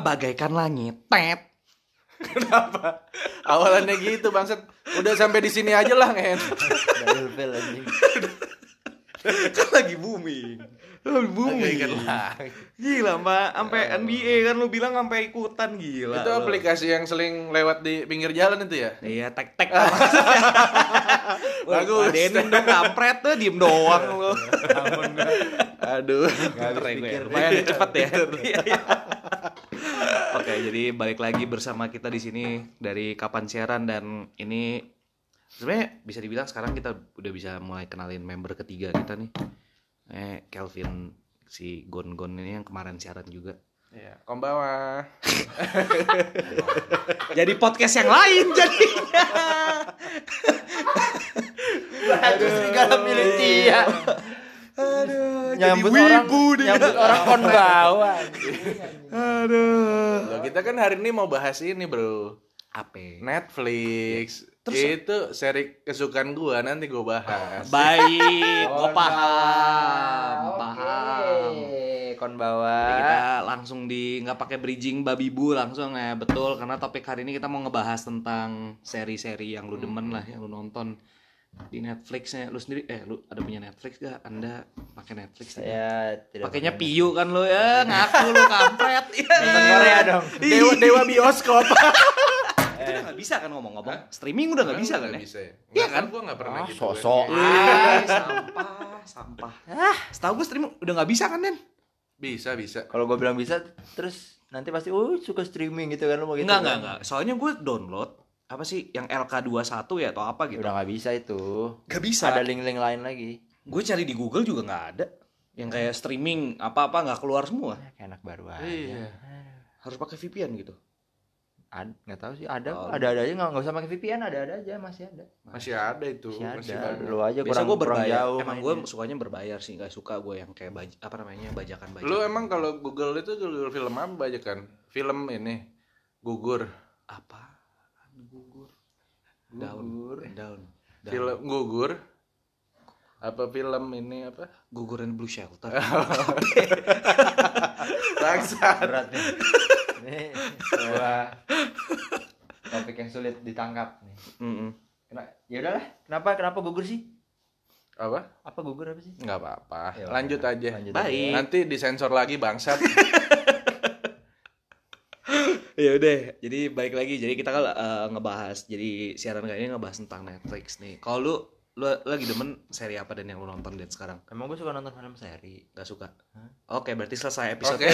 bagaikan langit. Tet. Kenapa? Awalannya gitu bangsat. Udah sampai di sini aja lah ngen. Double anjing. kan lagi booming. Lagi booming. Gila, Mbak. Sampai NBA kan lu bilang sampai ikutan gila. Itu aplikasi yang sering lewat di pinggir jalan itu ya? Iya, tek-tek. Bagus. Denin dong kampret tuh diem doang lu. Aduh. Ya gue. Lumayan cepet ya. Oke, jadi balik lagi bersama kita di sini dari kapan siaran dan ini sebenarnya bisa dibilang sekarang kita udah bisa mulai kenalin member ketiga kita nih. Eh, Kelvin si Gon Gon ini yang kemarin siaran juga. Iya, kombawa. Jadi podcast yang lain jadinya. Aduh, serigala milik dia. Aduh, Nyambut jadi orang, wibu dia. nyambut orang kon bawa. Aduh. Loh, kita kan hari ini mau bahas ini, Bro. Apa? Netflix. Terus- itu seri kesukaan gua nanti gua bahas. Baik, gue Kon paham, paham. Kon bawa. Jadi kita langsung di nggak pakai bridging babi bu langsung ya betul karena topik hari ini kita mau ngebahas tentang seri-seri yang lu demen lah yang lu nonton di Netflixnya lu sendiri eh lu ada punya Netflix gak anda pakai Netflix tidak pakainya pakai piu kan lu ya ngaku lu kampret ya Nonton Korea dong. Dewa Dewa bioskop. kita nggak bisa kan ngomong-ngomong streaming udah nggak bisa kan ya bisa ya? Iya kan? Gua nggak pernah Ah, gitu. sosok. Ah, sampah sampah ah setahu gue streaming udah nggak bisa kan Den Bisa, bisa. Kalau gue bilang bisa, terus nanti pasti, oh suka streaming gitu kan lu mau gitu. Enggak, kan? enggak, enggak. Soalnya gue download apa sih yang LK21 ya atau apa gitu. Udah nggak bisa itu. Gak bisa. Ada link-link lain lagi. Gue cari di Google juga nggak ada. Yang kayak streaming apa-apa nggak keluar semua. Ya, kayak anak baru aja. Iya. Harus pakai VPN gitu. Ad, nggak tahu sih ada Oh. ada ada aja nggak nggak usah pakai VPN ada ada aja masih ada Masih ada itu. masih ada, ada. lu aja Biasa kurang gue kurang berbayar. jauh Emang gue sukanya berbayar sih, nggak suka gue yang kayak baj apa namanya bajakan-bajakan. Lu emang kalau Google itu Google film apa aja kan? Film ini gugur. apa? Gugur. Down. Gugur. Down. Down. Film gugur. Apa film ini apa? Gugur and Blue Shelter. Bangsat. berat nih ini sebuah topik yang sulit ditangkap nih Mm-mm. Kena, ya udahlah kenapa kenapa gugur sih Apa? apa gugur apa sih Nggak apa-apa. Ya Lanjut aja. lanjut Baik. Nanti disensor lagi bangsat. Ya udah, jadi balik lagi. Jadi kita kan eh, ngebahas. Jadi siaran kali ini ngebahas tentang Netflix nih. Kalau lu lu lagi demen seri apa dan yang lu nonton dan sekarang? emang gue suka nonton film seri Gak suka. Oke, berarti selesai episode. Oke.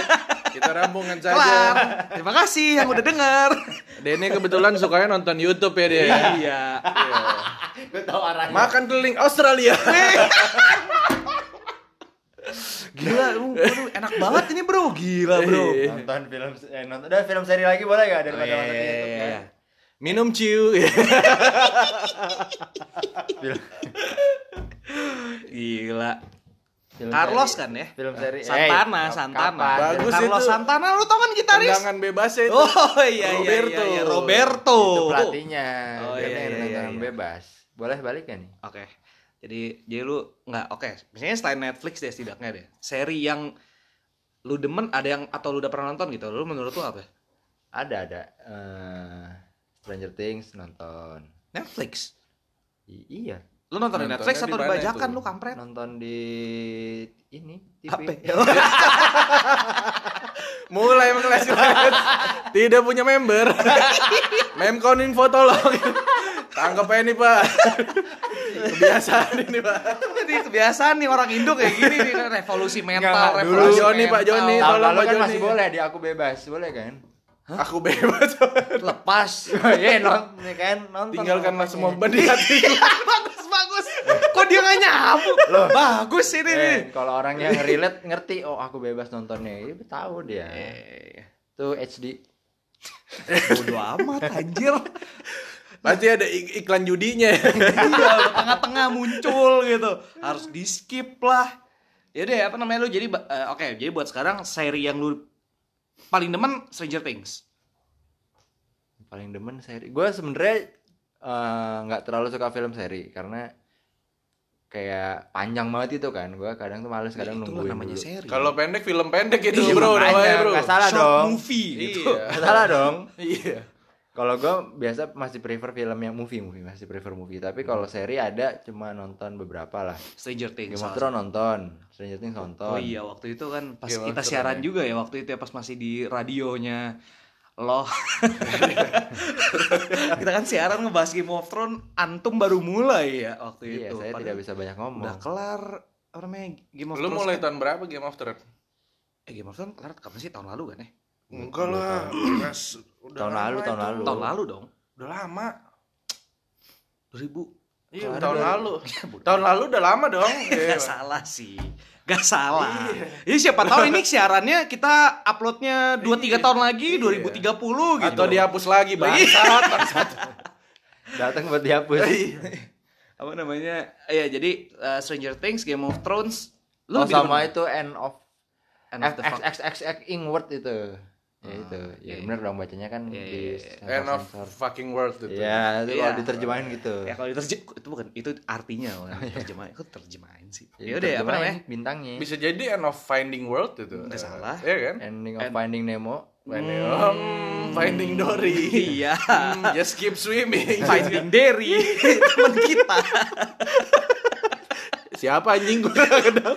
Kita rampungkan Kelar. saja. Terima kasih yang udah denger. Denny kebetulan sukanya nonton YouTube ya dia. iya. gue tau arahnya Makan keliling Australia. Gila, lu, lu enak banget ini bro. Gila bro. Iya. nonton film eh, nonton udah film seri lagi boleh gak daripada Iya, masuk iya, ke YouTube iya. ya? Minum ciu. Gila. film Carlos seri- kan ya? film seri Santana, Eh, Santana. kapan? Bagus Carlos itu. Santana lu tau kan gitaris? Tendangan bebas itu. Oh iya iya Roberto. iya, iya. Roberto. itu pelatihnya Oh, iya, iya, tendangan iya. bebas boleh balik kan nih Oke. Jadi jadi lu nggak oke. Misalnya selain Netflix deh setidaknya deh. Seri yang lu demen ada yang atau lu udah pernah nonton gitu. Lu menurut lu apa? ada ada eh, Stranger Things nonton Netflix. I- iya Lu nonton di Netflix di atau mana dibajakan itu? lu kampret? nonton di ini TV HP. Mulai mengelas Tidak punya member. Memcon info tolong. Tangkap nih, Pak. Kebiasaan ini, Pak. Ini kebiasaan nih orang Indo kayak gini nih revolusi mental, Nggak, dulu. revolusi Joni, Pak. Joni, tahun tolong, lalu kan masih boleh di aku bebas boleh kan Aku bebas. lepas. Iya nonton nih kan nonton Tinggalkanlah semua beban di hatiku. bagus bagus. Kok dia nggak nyambung? Bagus ini nih. Eh, kalau orang yang relate ngerti oh aku bebas nontonnya ya tahu dia Eh, tuh HD bodo amat anjir. Pasti ada ik- iklan judinya. iya, tengah-tengah muncul gitu. Harus di skip lah. Yaudah apa namanya lu jadi eh, oke, jadi buat sekarang seri yang lu paling demen Stranger Things. paling demen seri gue sebenarnya eh, nggak terlalu suka film seri karena kayak panjang banget itu kan gua kadang tuh males kadang Itulah nungguin namanya dulu. seri. Kalau pendek film pendek itu Iya, bro, namanya bro. nggak salah short dong movie gitu. Iya. Nggak salah dong Iya. Kalau gua biasa masih prefer film yang movie movie masih prefer movie. Tapi kalau seri ada cuma nonton beberapa lah. Stranger Things. Game of Thrones nonton Stranger Things nonton. Oh iya waktu itu kan pas Game kita siaran ya. juga ya waktu itu ya pas masih di radionya loh. Kita kan siaran ngebahas Game of Thrones antum baru mulai ya waktu iya itu. saya Padahal tidak bisa banyak ngomong. udah kelar apa namanya Game of Lu Thrones mulai kan- tahun berapa Game of Thrones? eh Game of Thrones kelar kapan sih? Tahun lalu kan ya? Enggak lah. Udah Tahun lalu, tahun itu. lalu. tahun lalu dong. Udah lama. 2000 Iya, Kelar tahun dari- lalu. tahun lalu udah lama dong. Iya. Gak salah sih. Gak salah. Jadi siapa tahu ini siarannya kita uploadnya 2-3 tahun lagi 2030 gitu. Atau dihapus lagi, bangsat, bangsat. datang buat dihapus. Apa namanya? Ya jadi uh, Stranger Things Game of Thrones oh lebih sama itu end of End of the fuck- XXXX Ingward itu ya itu ya iya, bener dong bacanya kan Iya, di iya, End of fucking world itu. Iya, itu kalau Iya. diterjemahin gitu. Ya kalau diterjem itu bukan itu artinya bukan terjemahan. Kok terjemahin sih? Ya, Ya udah apa diterjemahin namanya? Bintangnya. Bisa jadi end of finding world itu. Nggak salah. Iya kan? Ending of Finding Nemo. Finding, hmm, finding Dory. Iya. Hmm, just keep swimming. Finding Derry teman kita. Siapa anjing gue kenal?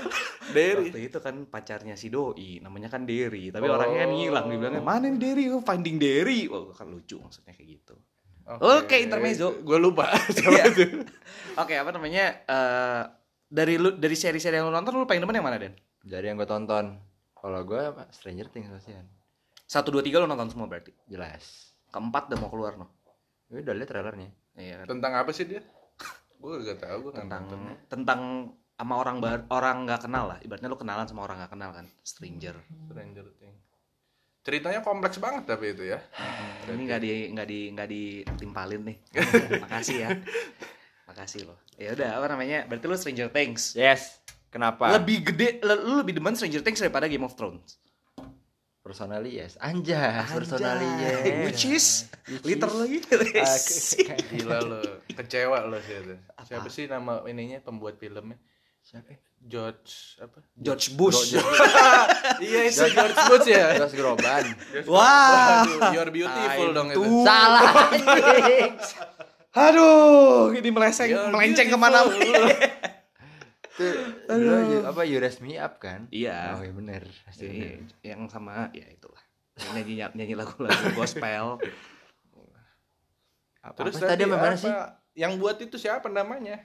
Derry. Waktu itu kan pacarnya si Doi, namanya kan Derry, tapi Oh. orangnya kan ngilang. Dibilangnya mana nih Derry? Oh, Finding Derry. Oh, kan lucu maksudnya kayak gitu. Oke, intermezzo. Gue lupa. Iya. Siapa itu? Oke, apa namanya? eh dari lu dari seri-seri yang lu nonton lu paling demen yang mana, Den? Jadi yang gue tonton. Kalau gue Stranger Things kasihan. Satu dua tiga lu nonton semua berarti. Jelas. Keempat udah mau keluar no. Gue udah liat trailernya. Iya kan? Tentang apa sih dia? Gue gak tau, gue tentang nonton. tentang sama orang bar, orang nggak kenal lah ibaratnya lu kenalan sama orang nggak kenal kan stranger Stranger Things. Ceritanya kompleks banget tapi itu ya. ini nggak di nggak di nggak ditimpalin nih makasih ya makasih loh ya udah apa namanya berarti lu Stranger Things Yes. Kenapa? lebih gede lu lebih demen Stranger Things daripada Game of Thrones Personally yes. Anjas. Personally yes. which is Which is- literally Ah, yes. ke- ke- Gila lo, kecewa lo sih itu. Siapa sih nama ininya pembuat filmnya? Siapa? George apa? George Bush iya itu George Bush ya. Josh Groban. wah Waduh, you're beautiful dong itu. Salah anjing. aduh ini melenceng You're melenceng ke mana Itu dulu apa You Raise Me Up kan? Iya. Oh iya bener. Pasti. Iya, yang sama ya itulah nyanyi nyanyi lagu-lagu gospel Apa, Terus apa tadi sama mana sih? Yang buat itu siapa namanya?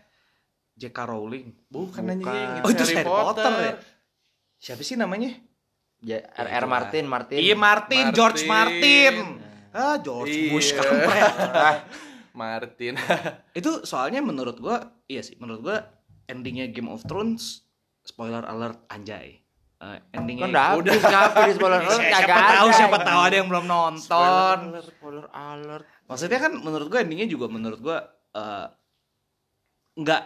J.K. Rowling Bukan, Bukan. anjing. Oh, itu Harry Potter ya? siapa sih namanya Ya, R. Ya, R. Martin, Martin. iya Martin, George Martin ah George Iya. Bush kampret Martin. itu soalnya menurut gua iya sih menurut gua endingnya Game of Thrones spoiler alert anjay. Eh, endingnya Kan udah. habis di spoiler alert? Siapa kagak tahu ada. siapa tahu ada yang belum nonton. Spoiler alert, spoiler alert. maksudnya kan menurut gue endingnya juga menurut gue eh, nggak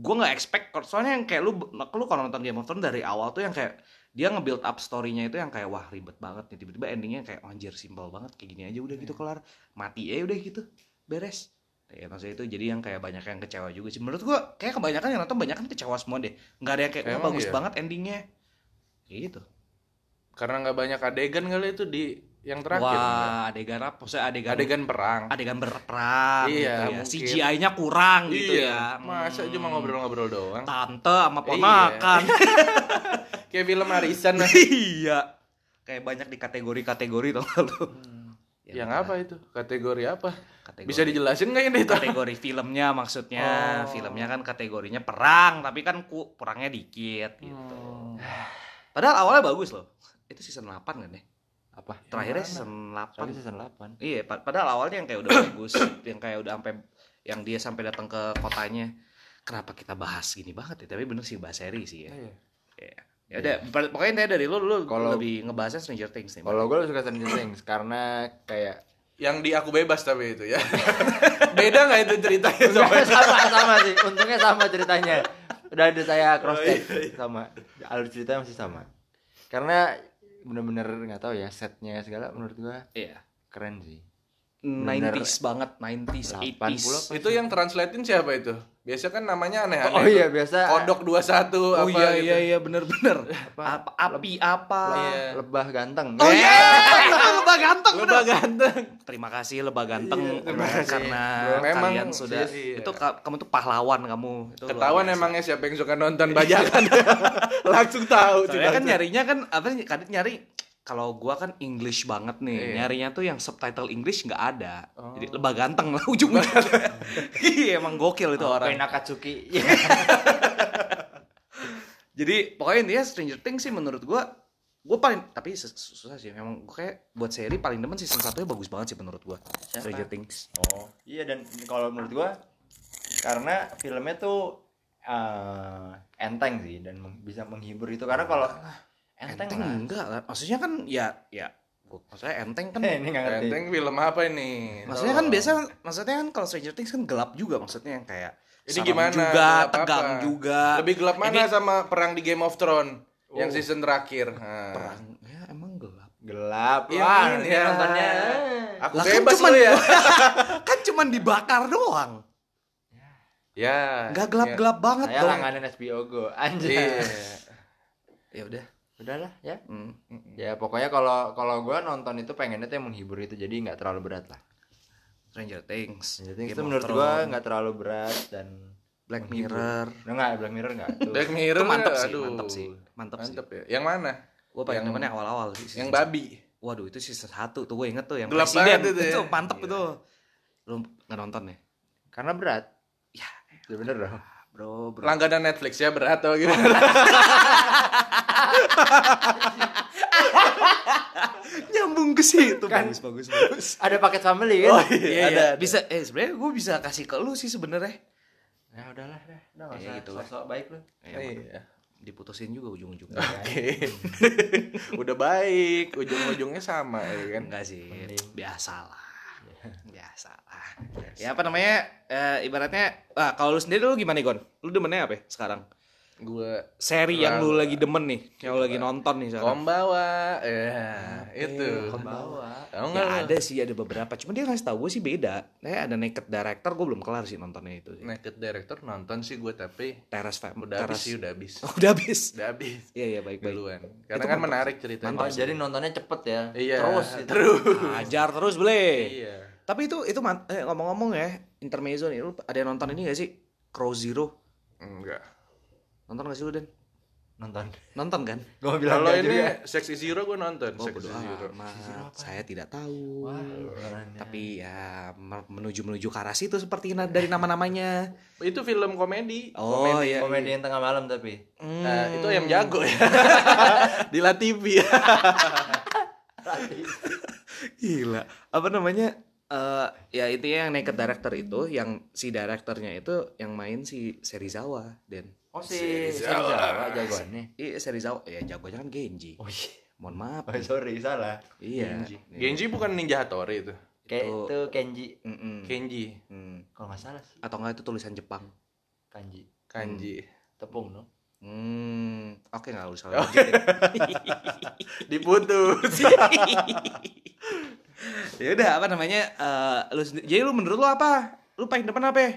gue nggak expect soalnya yang kayak lu lu kalau nonton Game of Thrones dari awal tuh yang kayak dia nge-build up story-nya itu yang kayak wah ribet banget nih. Tiba-tiba endingnya kayak oh, anjir simpel banget kayak gini aja udah gitu kelar. Mati ya udah gitu. Beres ya maksudnya itu jadi yang kayak banyak yang kecewa juga sih menurut gue kayak kebanyakan yang nonton banyak kan kecewa semua deh nggak ada yang kayak wah bagus iya? banget endingnya Kayak gitu Karena nggak banyak adegan kali itu di yang terakhir. wah adegan apa maksudnya adegan Adegan perang. adegan berperang Iya, gitu ya. CGI-nya kurang gitu iya. ya. Masa Hmm. cuma ngobrol-ngobrol doang. Tante sama ponakan. Kayak film Arisan iya. Kayak banyak di kategori-kategori tau gak lu. Ya, yang apa itu? Kategori apa? Kategori, Bisa dijelasin nggak ini? Kategori filmnya maksudnya. Oh. Filmnya kan kategorinya perang, tapi kan ku, perangnya dikit gitu. Hmm. Padahal awalnya bagus loh. Itu season 8 kan ya? Apa? Terakhirnya mana? season 8. Tadi season 8. Iya, pa- padahal awalnya yang kayak udah bagus, yang kayak udah sampai yang dia sampai datang ke kotanya. Kenapa kita bahas gini banget ya? Tapi bener sih bahas seri sih ya. Iya. Iya. Ya udah, pa- pokoknya intinya dari lu lu Kalau- lebih ngebahasnya Stranger Things nih. Kalau gue suka Stranger Things karena kayak Yang di aku bebas tapi itu ya. Beda nggak itu ceritanya sama sama sama sih. Untungnya sama ceritanya. Udah ada saya cross check sama. Alur ceritanya masih sama. Karena bener-bener nggak tahu ya setnya segala menurut gua Iya. keren sih. 90s banget, 90s, 80s. 80 apa? Itu yang translatein siapa itu? Biasa kan namanya aneh-aneh. Oh tuh. iya, biasa- Kodok 21 Oh apa iya gitu. iya iya bener-bener. Apa, api apa? Iya. lebah ganteng Oh iya, itu lebah ganteng Lebah bener. ganteng. Terima kasih lebah ganteng terima eh, kasih, karena bro. Memang kalian sudah iya. itu ka- kamu tuh pahlawan kamu. Itu Ketahuan emangnya siapa yang suka nonton bajakan. Langsung tahu Soalnya kan nyarinya kan apa kadang nyari kalau gua kan English banget nih. Iya. Nyarinya tuh yang subtitle English nggak ada. Oh. Jadi lebah ganteng lah ujungnya. Iya emang gokil itu Oh, orang. kayak Nakatsuki Jadi pokoknya intinya Stranger Things sih menurut gua gua paling tapi sus- susah sih memang gua kayak buat seri paling demen season satunya bagus banget sih menurut gua. Stranger Things. oh iya dan kalau menurut gua karena filmnya tuh eh, enteng sih dan bisa menghibur itu karena kalau enteng, Enteng lah enggak lah. Maksudnya kan ya ya gua, maksudnya enteng kan ini nggak ngerti Enteng film apa ini? Maksudnya kan Tolong. biasa maksudnya kan kalau Stranger Things kan gelap juga maksudnya yang kayak Ini gimana? juga, tegang apa? juga. Lebih gelap mana Ini sama perang di Game of Thrones yang Oh. season terakhir? Nah. perang ya emang gelap. gelap Iya, wah ini ya. nontonnya Aku Lah kan bebas cuman lu ya. kan cuman dibakar doang. ya. Enggak gelap-gelap banget saya dong. langganan HBO Go anjir Iya. Ya udah. Udahlah ya Hmm. ya pokoknya kalau kalau gua nonton itu pengennya tuh yang menghibur itu jadi nggak terlalu berat lah Stranger Things. Stranger Things Game itu menurut gua Thrones, nggak terlalu berat dan Black menghibur. Mirror. Nah, nggak Black Mirror nggak tuh Black Mirror Itu mantep sih, aduh. mantep sih. Mantep, sih. Mantep ya. Yang mana? Gua paling Yang- demennya awal-awal sih. Yang babi. Waduh itu season 1 tuh gue inget tuh yang Gelap presiden itu ya. mantep itu. Lu nggak nonton ya? karena berat Ya, ya bener dong bro, bro. Langganan Netflix ya berat atau gimana? Nyambung ke situ. Kan- bagus, bagus, bagus. ada paket family kan Oh, Iya, ada, iya. ada. Bisa eh sebenarnya gue bisa kasih ke lu sih sebenarnya. ya udahlah dah udah nggak Ya, usah gitu lah. sosok baik lu Ya, Iya. diputusin juga ujung-ujungnya. Oke. Udah baik, ujung-ujungnya sama ya kan. Enggak sih, Mending. biasalah. Biasalah. Ya apa namanya? eh, ibaratnya ah kalau lu sendiri lu gimana, Gon? Lu demennya apa ya sekarang? Gua Seri yang lu lagi demen nih, yang lu lagi nonton nih sekarang. Kombawa, ya itu. bawa Tahu Ya ada sih, ada beberapa. Cuma dia ngasih tahu gue sih beda. Nah, ada Naked Director, gue belum kelar sih nontonnya itu sih. Naked Director nonton sih gue tapi Terrace Fam. udah habis sih udah habis. Oh, udah habis. Udah habis Iya, iya, baik-baik. duluan. Karena Itu kan mantap menarik ceritanya. oh jadi nontonnya cepet ya Iya. terus gitu. terus. Ajar terus, boleh. Iya. Tapi itu itu man- eh, ngomong-ngomong ya, intermezzo nih, lu ada yang nonton ini gak sih? Crow Zero. Enggak. Nonton gak sih lu, Den? nonton Nonton kan? gue mau bilang Kalau ini juga. Sexy Zero gue nonton. Oh, Sexy bodo Zero. amat. Saya tidak tahu. Wah, ya. Tapi ya me- menuju-menuju ke arah situ seperti dari nama-namanya. Itu film komedi. Oh iya. komedi yang tengah malam tapi Hmm. Nah, itu yang jago ya. Di La TV ya. Gila. Apa namanya? Eh ya intinya yang naked director itu yang si direkturnya itu yang main si Serizawa dan oh si Serizawa jagoannya iya Serizawa ya jagonya kan Genji. oh iya Mohon maaf. oh sorry salah Iya. Genji. Genji bukan Ninja Hattori itu. kayak Itu- itu Kenji Mm-mm. Kenji, Hmm. kalau nggak salah sih Atau enggak itu tulisan Jepang. kanji kanji. tepung no Hmm, oke nggak usah Oh. lanjut. Diputus. ya udah apa namanya? eh lu sendi- jadi lu menurut lu apa? Lu paling depan apa? ya?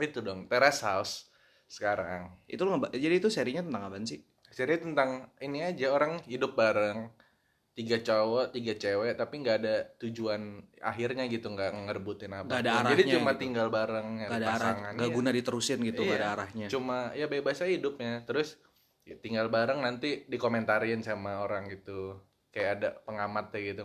itu dong, Terrace House sekarang. Itu ngeba- jadi itu serinya tentang apa sih? Seri tentang ini aja orang hidup bareng tiga cowok tiga cewek tapi nggak ada tujuan akhirnya gitu nggak ngerebutin apa Nggak ada jadi arahnya cuma gitu. tinggal bareng Gak ada arah, pasangan gak iya. guna diterusin gitu, gak Iya. ada arahnya. cuma ya bebas aja hidupnya terus ya tinggal bareng nanti dikomentarin sama orang gitu kayak ada pengamatnya gitu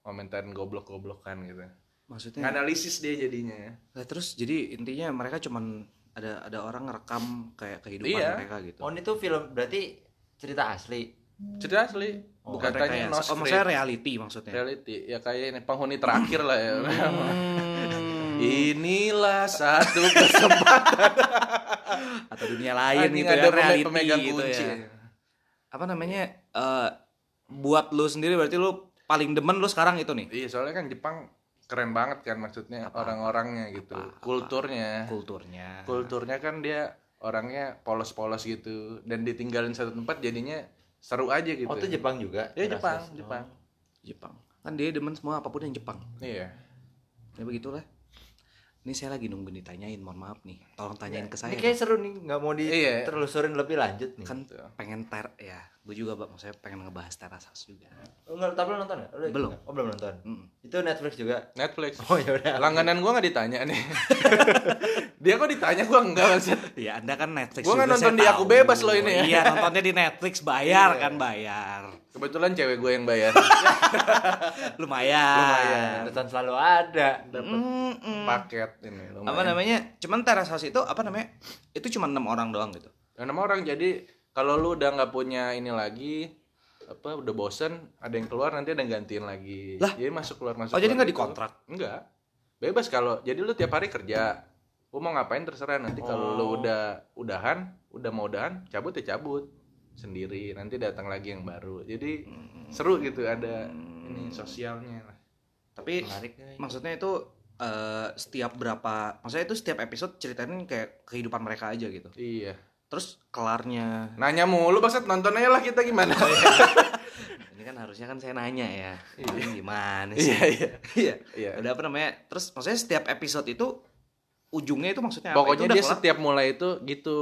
komentarin goblok-goblokan gitu Maksudnya, analisis dia jadinya Lah, terus jadi intinya mereka cuman ada ada orang ngerekam kayak kehidupan Iya. mereka gitu. oh ini tuh film berarti cerita asli cerita asli Oh, Bukan katanya no. Oh, maksudnya reality maksudnya. reality ya kayak ini penghuni terakhir lah ya Hmm. inilah satu kesempatan Atau dunia lain Anjing, gitu ada ya, peme- reality pemegang gitu kunci ya. Apa namanya? eh buat lu sendiri berarti lu paling demen lu sekarang itu nih. iya soalnya kan Jepang keren banget kan maksudnya orang-orangnya gitu Apa? Apa? kulturnya Kulturnya. kulturnya kan dia orangnya polos-polos gitu dan ditinggalin satu tempat jadinya seru aja gitu oh itu Jepang juga ya Jepang Terasa. Jepang Jepang. Kan dia demen semua apa pun yang Jepang. iya ya begitulah ini saya lagi nunggu ditanyain mohon maaf nih tolong tanyain ke saya Ini kayak seru nih, nggak mau Iya. ditelusurin lebih lanjut nih. kan pengen ter ya gue juga bang maksudnya pengen ngebahas teras house juga enggak, tapi lo nonton ya? Belum. Oh, belum nonton. Mm. Itu Netflix juga. Netflix. Oh, ya udah. Langganan gua nggak ditanya nih. Dia kok ditanya gua enggak maksud. ya anda kan Netflix Gua nggak nonton di Aku. Bebas loh ini ya. iya nontonnya di Netflix bayar kan bayar Kebetulan cewek gue yang bayar. lumayan Lumayan. Selalu ada. Mm-mm. Paket ini. lumayan. apa namanya cuman teras house itu apa namanya itu cuma enam orang doang gitu Enam orang jadi kalau lu udah nggak punya ini lagi apa udah bosen ada yang keluar nanti ada yang gantiin lagi Lah? jadi masuk keluar masuk Oh, jadi nggak dikontrak? enggak bebas kalau jadi lu tiap hari kerja lu mau ngapain terserah nanti kalau lu Oh. udah udahan udah mau udahan cabut ya cabut sendiri nanti datang lagi yang baru. Jadi Hmm. seru gitu ada ini sosialnya lah. Tapi Menarik. ya. maksudnya itu eh, setiap berapa maksudnya itu setiap episode ceritain kayak kehidupan mereka aja gitu? Iya. Terus kelarnya? Nanya mulu maksud nonton aja lah kita gimana? Ini kan harusnya kan saya nanya ya. Ini gimana sih? Iya iya. Iya iya. Udah apa namanya? Terus maksudnya setiap episode itu ujungnya itu maksudnya apa? pokoknya Itu udah dia kelar? setiap mulai itu gitu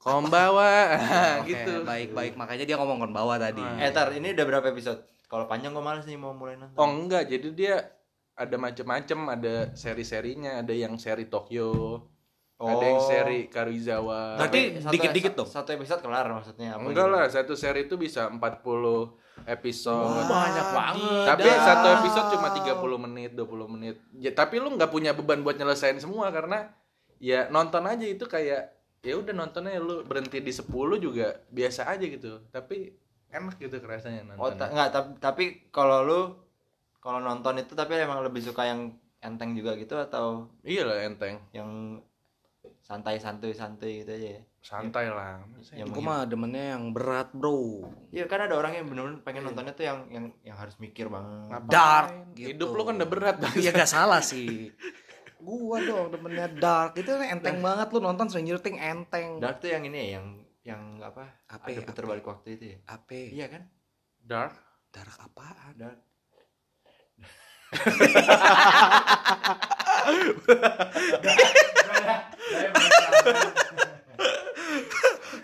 kombawa Oke, gitu baik baik makanya dia ngomong kon bawah tadi Eh, tar, ini udah berapa episode? Kalau panjang gue males nih mau mulai nonton. oh enggak jadi dia ada macem-macem ada seri-serinya ada yang seri Tokyo ada yang Oh. seri Karuizawa Berarti Satu- dikit-dikit dong? Satu episode kelar maksudnya apa? enggak gitu? lah satu seri itu bisa 40 episode banyak banget. tapi Wadidaw. satu episode cuma 30 menit 20 menit ya, tapi lu nggak punya beban buat nyelesain semua karena ya nonton aja itu kayak ya udah nontonnya lu berhenti di 10 juga biasa aja gitu tapi enak gitu kerasanya Oh, nonton ta- enggak, tapi, tapi kalau lu kalau nonton itu tapi emang lebih suka yang enteng juga gitu atau iya lah enteng yang santai-santai santai gitu aja ya? santai lah Yang Gue mah demennya yang berat bro Iya kan ada orang yang bener-bener pengen nontonnya tuh yang yang yang harus mikir banget. Ngapain? Dark gitu. hidup lu kan udah berat bang Iya gak salah sih Gua dong demennya dark Itu enteng banget lu nonton Stranger Things enteng Dark tuh yang ini ya, yang yang apa? Apa ada ya, putar apa? balik waktu itu ya. Apa? Iya kan? dark Dark apaan? Dark.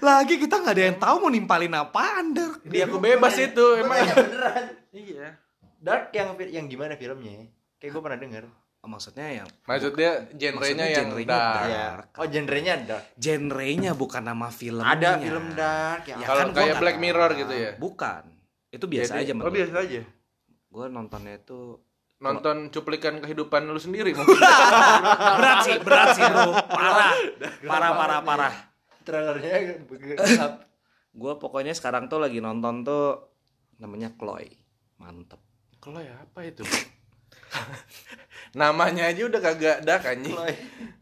Lagi kita gak ada yang tahu mau nimpalin apaan Dark dia aku bebas itu emang beneran. iya Dark yang yang gimana filmnya? Kayak gue pernah denger. Oh, Maksudnya yang maksudnya genrenya Maksudnya yang genrenya dark dark. Iya. Oh, genrenya dark. Genrenya bukan nama filmnya Ada film dark yang Ya Kalau kan gua kayak Black. Mirror gitu ya? Bukan Itu biasa Jadi- aja oh menurut biasa aja Gue nontonnya itu nonton cuplikan kehidupan lu sendiri mungkin Berat sih Berat sih bro Parah Parah parah parah trailernya. Gue pokoknya sekarang tuh lagi nonton tuh Namanya Chloe Mantep ya apa itu namanya aja udah kagak dark anjing.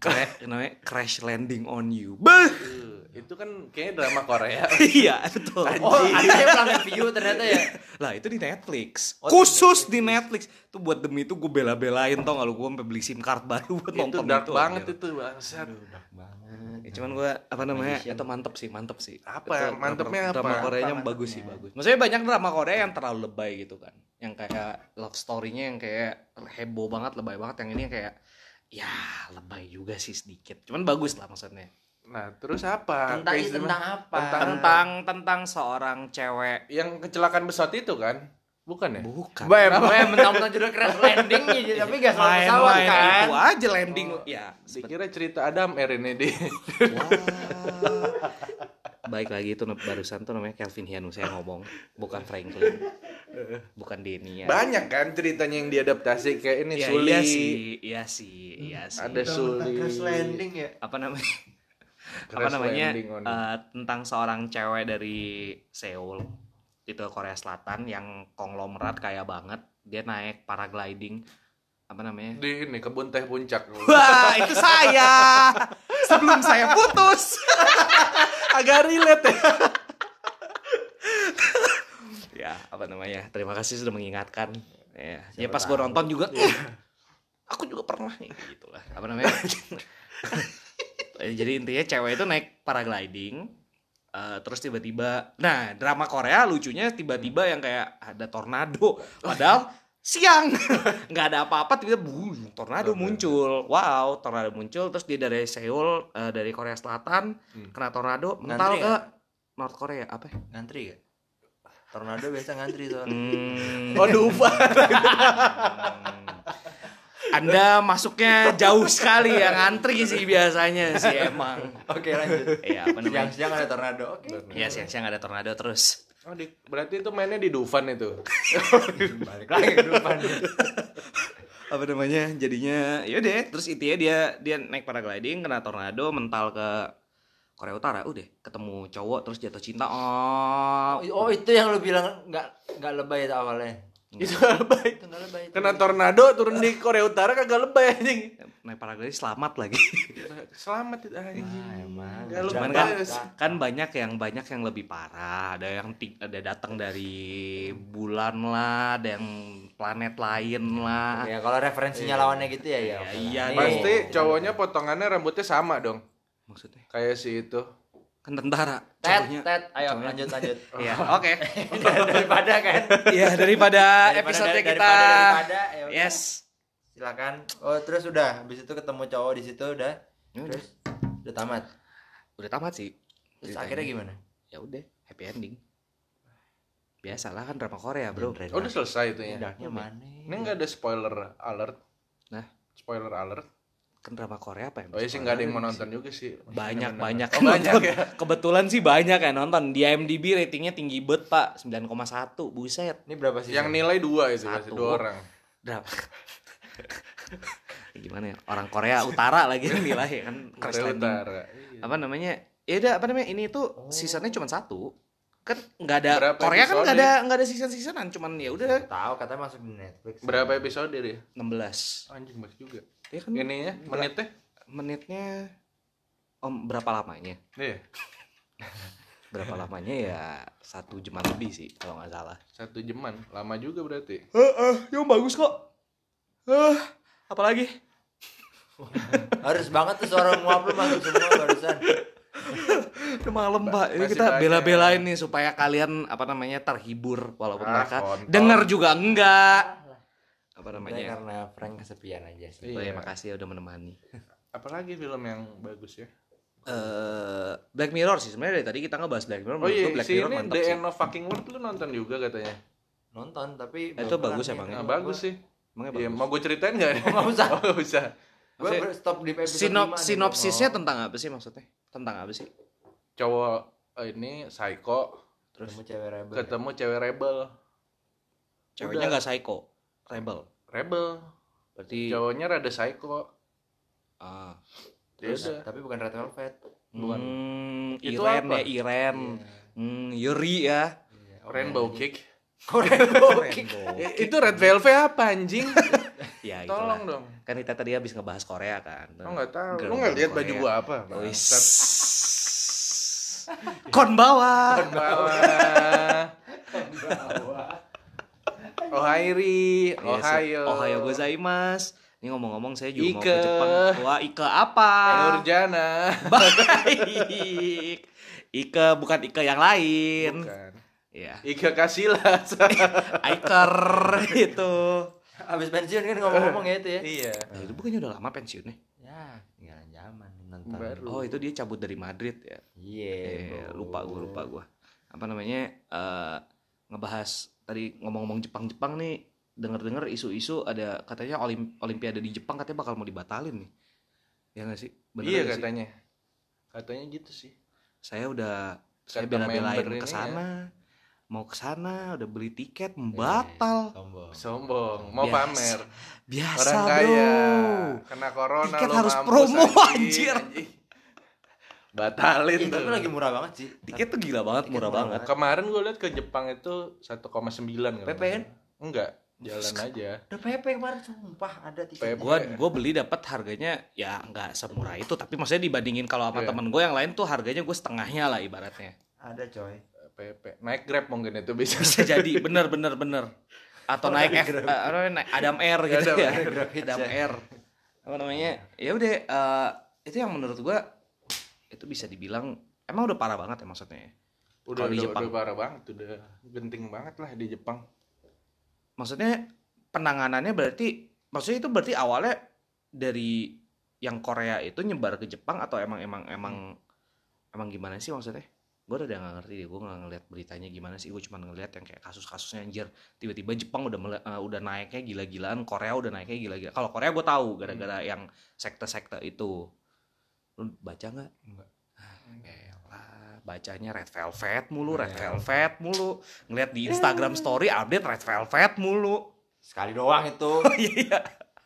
Kre- namanya Crash Landing on You. Beuh! Uh, itu kan kayaknya drama Korea. Iya betul. Oh, ada yang Planet View ternyata ya. Lah itu di Netflix. Oh, Khusus di Netflix. Tuh buat demi itu gue bela-belain tau gak lu? Gue sampai beli sim card baru buat itu nonton dark itu banget anjir. itu bangsat. Dark banget. Ya, cuman gue apa namanya? Magician. itu mantep sih mantep sih. Apa? Itu Mantepnya drama, drama apa? Koreanya Apa bagus sih bagus. Maksudnya banyak drama Korea yang terlalu lebay gitu kan yang kayak love story-nya yang kayak heboh banget lebay banget yang ini yang kayak ya lebay juga sih sedikit. Cuman bagus lah maksudnya. Nah terus apa? Tentang tentang apa? Tentang- tentang tentang seorang cewek. Yang kecelakaan pesawat itu kan? Bukan ya? Bukan. Bae, bae mentang-mentang judul crash landing ya, tapi gak selalu pesawat kan. itu aja landing. Ya dikira cerita Adam Air ini. Wah. Baik lagi itu barusan tuh namanya Kelvin Hianus saya ngomong, bukan Franklin. Bukan Denny ya. banyak kan ceritanya yang diadaptasi kayak ini Ya, Suli iya sih, iya sih, iya sih. ada Suli Crash landing ya. Apa namanya? apa Crash namanya? landing on- eh, tentang seorang cewek dari Seoul itu Korea Selatan yang konglomerat kaya banget. Dia naik paragliding apa namanya? di ini kebun teh puncak. Wah, itu saya. Sebelum saya putus. agak relate ya. Ya apa namanya? Terima kasih sudah mengingatkan. Ya ya pas gue nonton juga "Uh, aku juga pernah ya, gitu lah apa namanya? Jadi intinya cewek itu naik paragliding eh, terus tiba-tiba nah drama Korea lucunya tiba-tiba yang kayak ada tornado. Padahal siang nggak ada apa-apa tiba-tiba boom, tornado muncul wow tornado muncul terus dia dari Seoul eh, dari Korea Selatan Hmm. kena tornado mental ke nggak? North Korea apa ya? Ngantri gak? Tornado biasa ngantri soalnya. Hmm, Oh, dupa. Anda masuknya jauh sekali ya ngantri sih biasanya sih emang Oke lanjut. Iya, namanya? Siang-siang ada tornado. Oke. ya siang-siang ada tornado terus Oh, di, berarti itu mainnya di Dufan itu. Balik lagi ke depan. apa namanya jadinya ya deh terus intinya dia dia naik paragliding kena tornado mental ke Korea Utara udah ketemu cowok terus jatuh cinta oh Oh itu yang lu bilang nggak nggak lebay itu awalnya. itu lebay. Itu nggak lebay. itu. Kena tornado turun di Korea Utara kagak lebay anjing. Naik paragliding selamat lagi Selamat itu anjing. Ah, emang. Cuman kan kan banyak yang banyak yang lebih parah ada yang ada datang dari bulan lah ada yang planet lain lah Ya kalau referensinya lawannya gitu ya ya. Ya, iya lah. nih. Pasti cowoknya potongannya rambutnya sama dong. maksudnya Kayak si itu. kan tentara Tet, cowoknya tet, ayo cowoknya- lanjut lanjut. Iya, oke. daripada kan. Iya, daripada Daripada- episode dari- kita. daripada, daripada, ya udah. Yes. Silakan. Oh terus udah, habis itu ketemu cowok di situ udah. Ya udah. Terus udah tamat. Udah tamat sih. Terus Ceritanya. akhirnya gimana? Ya udah, happy ending. Biasalah kan drama Korea, Bro. Oh, udah selesai itu ya. Endingnya mana? Ini nggak ada spoiler alert. Nah. Spoiler alert. Kan drama Korea apa ya? Oh iya sih nggak ada yang mau nonton juga sih. Banyak banyak Oh, banyak ya. Kebetulan sih banyak yang nonton. Di IMDb ratingnya tinggi banget, Pak. 9,1. Buset. Ini berapa sih? Yang nilai dua itu dua orang. Drama. Gimana ya? Orang Korea Utara lagi nilai kan crash Korea landing. Utara. Iya. Apa namanya? Ya udah apa namanya? Ini tuh seasonnya cuma satu. Kan nggak ada Berapa Korea kan nggak ada nggak ada season-seasonan, cuman ya udah tahu katanya masuk di Netflix. Berapa episode dia? 16. Anjing banyak juga. Ya kan Ininya menitnya? menitnya om berapa lamanya? Iya. Berapa lamanya ya satu jaman lebih sih kalau nggak salah. Satu jaman. Lama juga berarti. Eh, eh, yang bagus kok. Eh, apalagi? Harus banget tuh suara nguap lu masuk semua barusan. Udah malam pak, Ini kita bela-belain nih supaya kalian apa namanya terhibur walaupun Ah, mereka kontol. denger juga enggak. Apa Namanya karena Frank kesepian aja sih. Oh, ya, Iya. makasih ya udah menemani. Apalagi film yang bagus ya? Eh, Black Mirror sih sebenarnya dari tadi kita ngebahas Black Mirror. Oh iya, Black si Mirror ini mantap The sih. End of Fucking World lu nonton juga katanya. Nonton tapi Eh, itu bagus pernah emang nih. ya? Nah, bagus sih. Emangnya Iya, bagus. mau gue ceritain nggak? Oh, nggak usah. Nggak usah. Gue Maksudnya, stop di episode Sinop, lima nih. sinopsisnya Oh. tentang apa sih maksudnya? Tentang apa sih? cowok eh, ini psycho Terus ketemu cewek rebel. ketemu cewek rebel. Ceweknya nggak psycho, rebel. Rebel. Berarti Cowoknya rada psycho. ah, Ya Terus, udah. tapi bukan red velvet. Bukan. Hmm, Itu Iren apa? ya, Iren. Hmm, Yuri ya. Iya, oh, Rainbow. Kick. Kok Rainbow Kick? Rainbow. Eh, itu Red Velvet apa anjing? Ya, Tolong itulah. dong. Kan kita tadi habis ngebahas Korea kan. Oh nggak tahu. Girl Lu nggak lihat baju gua apa? Wis. Bangsat. Kon bawa. Bawah. Ohairi, Iya. Ohio. Ohio gozaimasu. Ini ngomong-ngomong saya juga mau Ike. ke Jepang. Wah, Ike apa? Nurjana. Baik. Ike bukan Ike yang lain. Bukan. Iya. Ike Kasilas. Iker itu. Abis pensiun kan ngomong-ngomong ya itu ya. iya. Nah, itu bukannya udah lama pensiunnya? Ya, tinggalan zaman nonton. Baru. Oh, itu dia cabut dari Madrid ya. Iya. Eh, bro. lupa gue lupa gue apa namanya eh ngebahas tadi ngomong-ngomong Jepang-Jepang nih denger-denger isu-isu ada katanya olim olimpiade di Jepang katanya bakal mau dibatalin nih ya nggak sih Bener iya nggak sih? katanya. Katanya gitu sih. saya udah saya Kata bela-belain member ke sana mau ke sana udah beli tiket membatal Sombong. Sombong, mau Biasa. pamer. biasa Orang bro kaya, kena corona Tiket lo harus promo, anjing, anjir. Batalin Ih, tuh. tapi lagi murah banget sih. tiket tuh gila banget Tiket murah murah banget Kemarin gue liat ke Jepang itu 1,9 kalau PP nggak kan? salah. Enggak, jalan aja. Udah PP kemarin sumpah ada tiket. Gua gua beli dapat harganya ya nggak semurah itu tapi maksudnya dibandingin kalau sama Iya. temen gue yang lain tuh harganya gue setengahnya lah ibaratnya Ada coy. PP. Naik Grab mungkin itu bisa. bisa jadi bener bener bener atau naik F, eh, apa, naik Adam Air gitu Adam ya Adam ya. Air apa namanya ya udah eh, itu yang menurut gua itu bisa dibilang emang udah parah banget ya maksudnya ya? Udah, Kalau di udah, Jepang. udah parah banget, udah genting banget lah di Jepang. maksudnya penanganannya berarti maksudnya itu berarti awalnya dari yang Korea itu nyebar ke Jepang atau emang emang emang emang gimana sih maksudnya? Gue udah nggak ngerti deh, gue nggak ngeliat beritanya gimana sih. Gue cuma ngeliat yang kayak kasus-kasusnya anjir. Tiba-tiba Jepang udah mele- eh, udah naiknya gila-gilaan, Korea udah naiknya gila-gila. Kalau Korea gue tahu gara-gara yang sekte-sekte itu. Lu baca nggak? Enggak. Elah, bacanya Red Velvet mulu, Red Velvet mulu. Ngeliat di Instagram story update Red Velvet mulu. Sekali doang itu. Iya.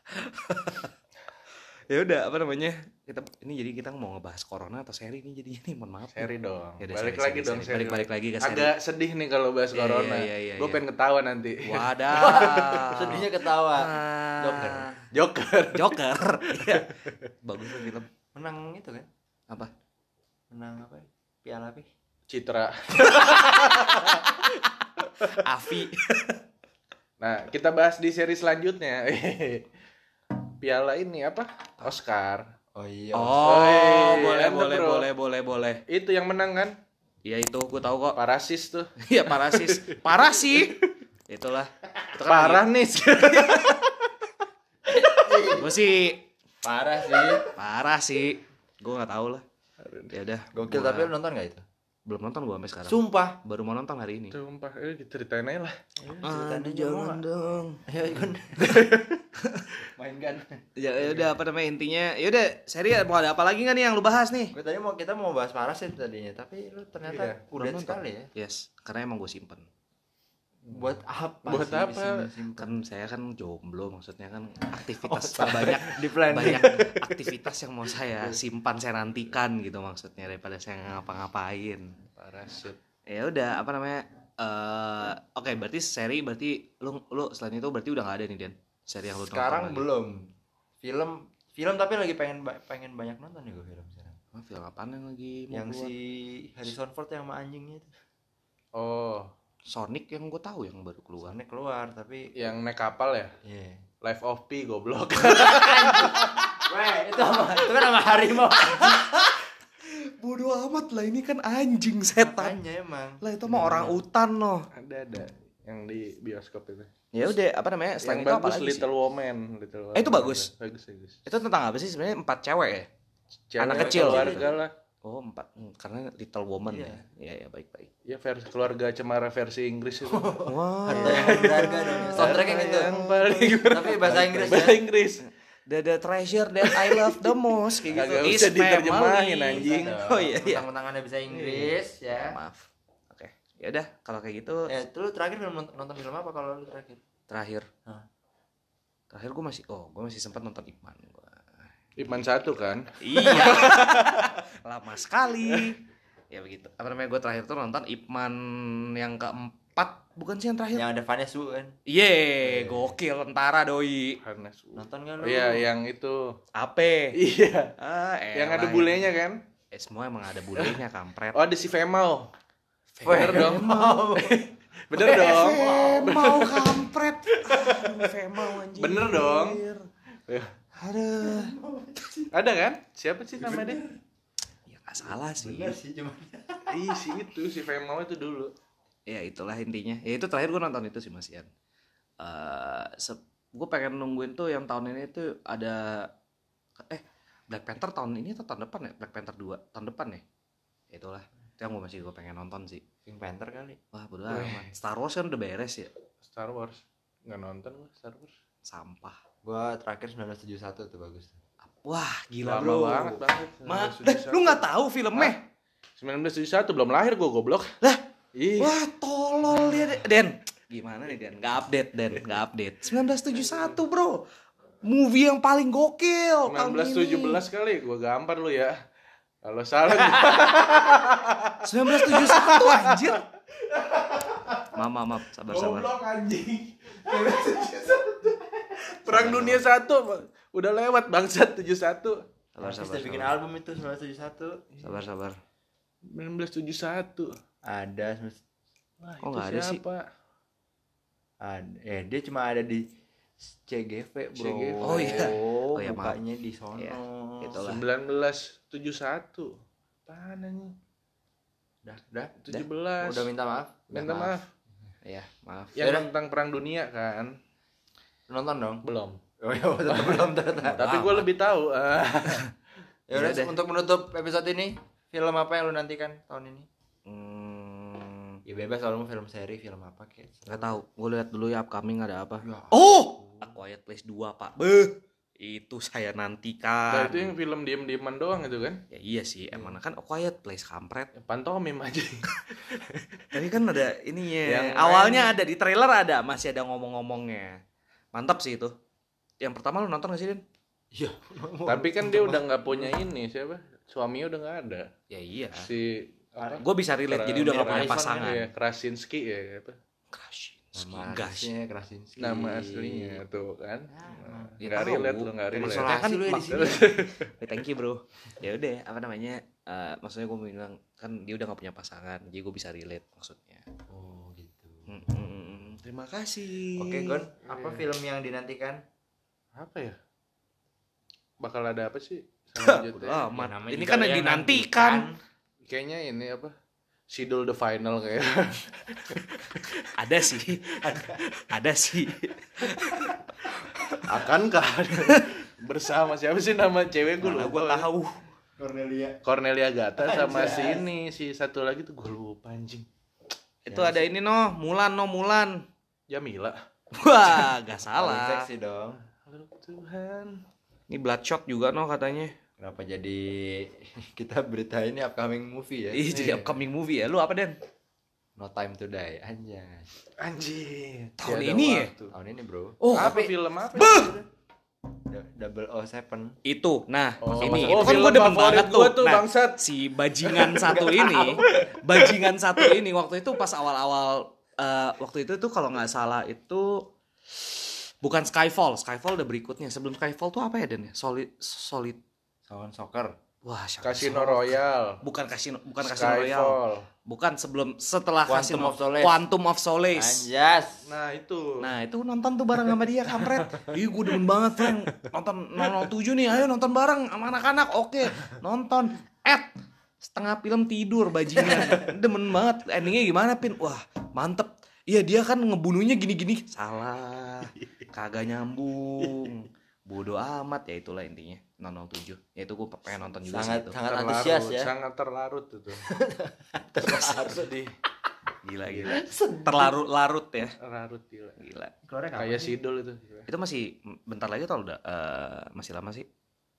ya udah apa namanya? Kita ini jadi kita mau ngebahas corona atau seri ini jadinya nih, mohon maaf. Seri dong. Ya balik seri, lagi seri, dong seri. seri. Balik-balik lagi ke seri. Agak sedih nih kalau bahas Iya, corona. iya, iya, Gue iya. pengen ketawa nanti. Wadah. Sedihnya ketawa. Ah. Joker. Joker. Joker. Iya. Bagus tuh film. Menang itu kan? Apa? Menang apa? Piala apa? Citra. Avi. Nah, kita bahas di seri selanjutnya. Piala ini apa? Oscar. Oh iya. Oh, Woi, boleh, anda, boleh, bro. boleh, boleh, boleh. Itu yang menang kan? Iya itu, gue tahu kok. Parasis tuh. Iya parasis, parah sih. Itulah. Itu kan Parah nih. Gue sih Parah sih. parah sih. Gue nggak tahu lah. Ya udah. Gokil gua tapi lu nonton gak itu? Belum nonton gue sampai sekarang. Sumpah. Baru mau nonton hari ini. Sumpah, eh ceritain aja lah. Ceritanya jangan dong. Ayo ikut. Main kan. Ya ya udah apa namanya intinya. Ya udah, seri mau ada apa lagi nggak nih yang lu bahas nih? Gue tadi mau kita mau bahas parasit tadinya, tapi lu ternyata Iya, udah sekali ya. Yes, karena emang gue simpen. Buat apa? Buat sih apa? Kan saya kan jomblo, maksudnya kan aktivitas terbanyak Di planning. banyak aktivitas yang mau saya simpan saya nantikan gitu maksudnya daripada saya ngapa-ngapain. Parasit. Ya udah apa namanya? eh oke berarti seri berarti lu lu selain itu berarti udah nggak ada nih Dan seri yang lu Sekarang lagi. belum. Film film tapi lagi pengen pengen banyak nonton juga film sekarang. Oh, film apaan yang lagi Yang si Harrison Ford yang sama anjingnya itu. Oh, Sonic yang gue tahu yang baru keluar. Keluarnya keluar tapi yang naik kapal ya? Iya. Life of Pi goblok. Weh, itu sama itu kan sama harimau. Bodoh amat lah ini kan anjing setan. Makanya emang. Lah itu mah orang utan loh. ada ada yang di bioskop itu. Ya udah apa namanya? Selain yang itu apa bagus lagi Little sih? Woman, Little Woman. Eh, itu bagus? Bagus, bagus. Itu tentang apa sih sebenarnya empat cewek ya? Cewek Anak kecil keluarga lah. Oh empat Hmm, karena Little Woman Iya. ya. Iya ya baik baik. Ya versi keluarga cemara versi Inggris itu. Wah. Harta yang berharga dong. ya. Soundtracknya gitu. Yang paling Tapi bahasa Inggris ya. bahasa Inggris. The, the treasure that I love the most kayak gitu. Kagak Is usah diterjemahin, anjing. Oh iya iya. Tangan-tangannya bisa Inggris ya. Maaf. Oke. Ya udah kalau kayak gitu Eh, lu terakhir film nonton, film apa kalau lu terakhir? terakhir. Hah. Terakhir gue masih oh gue masih sempat nonton Ipman. Gua. Iman satu kan. Iya. Lama sekali. Ya begitu. Apa namanya gue terakhir tuh nonton Ipman yang keempat bukan sih yang terakhir? Yang ada Vanessa Wu kan. Ye, gokil tentara doi. Harness. Nonton kan lu? Iya, yang itu. Ape. Iya. Ah, Yang ada bulenya kan? Eh, semua emang ada bulenya kampret. Oh, ada si Femau. Bener dong. Bener dong. Femau kampret. Femau anjing. Bener dong. Aduh. Ada kan? Siapa sih namanya dia? Ya nggak salah sih. Bener sih cuma. Ih, si itu, si Femau itu dulu. Ya itulah intinya. Ya itu terakhir gue nonton itu sih Mas Ian. Eh, gue pengen nungguin tuh yang tahun ini tuh ada eh Black Panther tahun ini atau tahun depan ya? Black Panther 2 tahun depan ya? Ya itulah. Itu yang gue masih gue pengen nonton sih. Pink Panther kali. Wah, bodo amat. Star Wars kan udah beres ya. Star Wars. Nggak nonton gua Star Wars. Sampah. Gua terakhir 1971 tuh bagus. Wah, gila Lama bro. banget banget. Ma, 1971. eh, lu nggak tahu filmnya? 1971 belum lahir gua goblok. Lah, Ih. wah tolol dia Den. Gimana nih Den? Gak update Den, gak update. 1971 bro. Movie yang paling gokil tahun ini. 1917 kali gua gampar lu ya. Kalau salah 1971 anjir. Maaf, maaf, maaf. Sabar, sabar. goblok anjing. Perang dunia satu udah lewat bangsat 71. Sabar, Artis sabar, udah bikin sabar. album itu 1971. Sabar, sabar. 1971. Ada Wah, Kok itu nggak ada sih? siapa? ada. Eh dia cuma ada di CGV bro. CGV. Oh, iya. Oh, iya, maaf. Bukanya di sono. Iya, itulah. 1971. Apaan anjing? Udah, udah, 17. Udah minta maaf. Minta maaf. Iya, maaf. Yang Yaudah. tentang perang dunia kan. Nonton dong. belum Oh tetap belum ternyata. tapi gue lebih tahu ah. Ya udah deh. untuk menutup episode ini, film apa yang lu nantikan tahun ini? Hmm, Ya bebas kalau mau film seri, film apa kayak. nggak tahu. Gue lihat dulu ya upcoming ada apa. Ya Oh, A Quiet Place 2, Pak. Beuh. Itu saya Nah, nantikan. itu yang film diem-dieman doang itu kan Ya iya sih, emang kan A Quiet Place kampret. Ya, pantomim aja Tapi kan ada ini ya. Yang Awalnya ada di trailer ada, masih ada ngomong-ngomongnya. Mantap sih itu. Yang pertama lu nonton gak sih, Din? Iya. tapi kan dia udah nggak punya ini siapa suaminya udah nggak ada Ya iya. si apa? Gue bisa relate, jadi udah gak punya pasangan. ya, Krasinski ya apa Krasinski, Nama aslinya Krasinski. nama aslinya tuh kan Ya nggak tahu. relate lu nggak relate Isolasi kan lu ya di sini. Eh, thank you bro. Ya udah, apa namanya? eh, maksudnya gue bilang kan dia udah gak punya pasangan, jadi gue bisa relate maksudnya. Oh gitu. Hmm. Terima kasih. Oke, Gon, apa film yang dinantikan? apa ya bakal ada apa sih Udah selanjutnya amat. Ya, namanya Ini kan yang dinantikan. kayaknya ini apa Sidul the final kayak Ada sih. ada sih. akankah bersama siapa sih nama cewek gue lupa gue tahu. Cornelia. Cornelia Gata sama si ini si satu lagi tuh gue lupa anjing Itu ada ini no, Mulan no Mulan. Jamila Wah, gak Paling salah. seksi dong. Halo Tuhan Ini Bloodshot juga no katanya. Kenapa jadi kita berita ini upcoming movie ya? Ih, jadi upcoming movie ya. Lu apa Den? No Time to Die, anjay. anjir Tahun tiada ini ya? Tahun ini, Bro. Oh, apa film apa Double O Seven. itu. Nah, Oh, ini oh, itu kan film gue demen banget tuh. tuh, nah, bangsat. si bajingan satu ini, bajingan satu ini waktu itu pas awal-awal eh, waktu itu tuh kalau nggak salah itu bukan Skyfall, Skyfall udah berikutnya. Sebelum Skyfall tuh apa ya Den? ya? Solid Solid. Sound Soccer. Wah, siapa Casino sih? Royale Bukan Casino, bukan Casino Royale. Skyfall Bukan sebelum setelah Quantum Casino of Solace. Quantum of Solace. Anjas. nah itu Nah itu nonton tuh bareng sama dia kampret Ih gue demen banget Frank Nonton 007 nih Ayo nonton bareng sama anak-anak Oke nonton Ed Setengah film tidur bajingan. Demen banget. Endingnya gimana Pin? Wah mantep. Iya dia kan ngebunuhnya gini-gini. Salah. Kagak nyambung. Bodoh amat. Ya itulah intinya. 007 Ya itu gue pengen nonton juga Sangat sih itu. sangat terlarut. antusias ya. sangat terlarut itu. Terlarut. sedih. Gila gila. Terlarut larut ya. Larut gila. Gila. Kayak Sidul itu. Itu masih bentar lagi atau udah eh, Masih lama sih?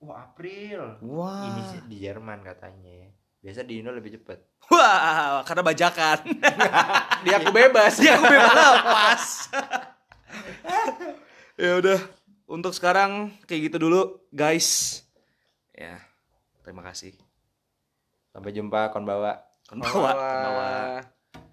Wah, April. Wah. Ini sih di Jerman katanya. Biasa di Indo lebih cepet. Wah, karena bajakan. dia aku bebas ya gue bebas lepas. ya udah, untuk sekarang kayak gitu dulu, guys. Ya, terima kasih. Sampai jumpa konbawa. Konbawa, konbawa. Konbawa.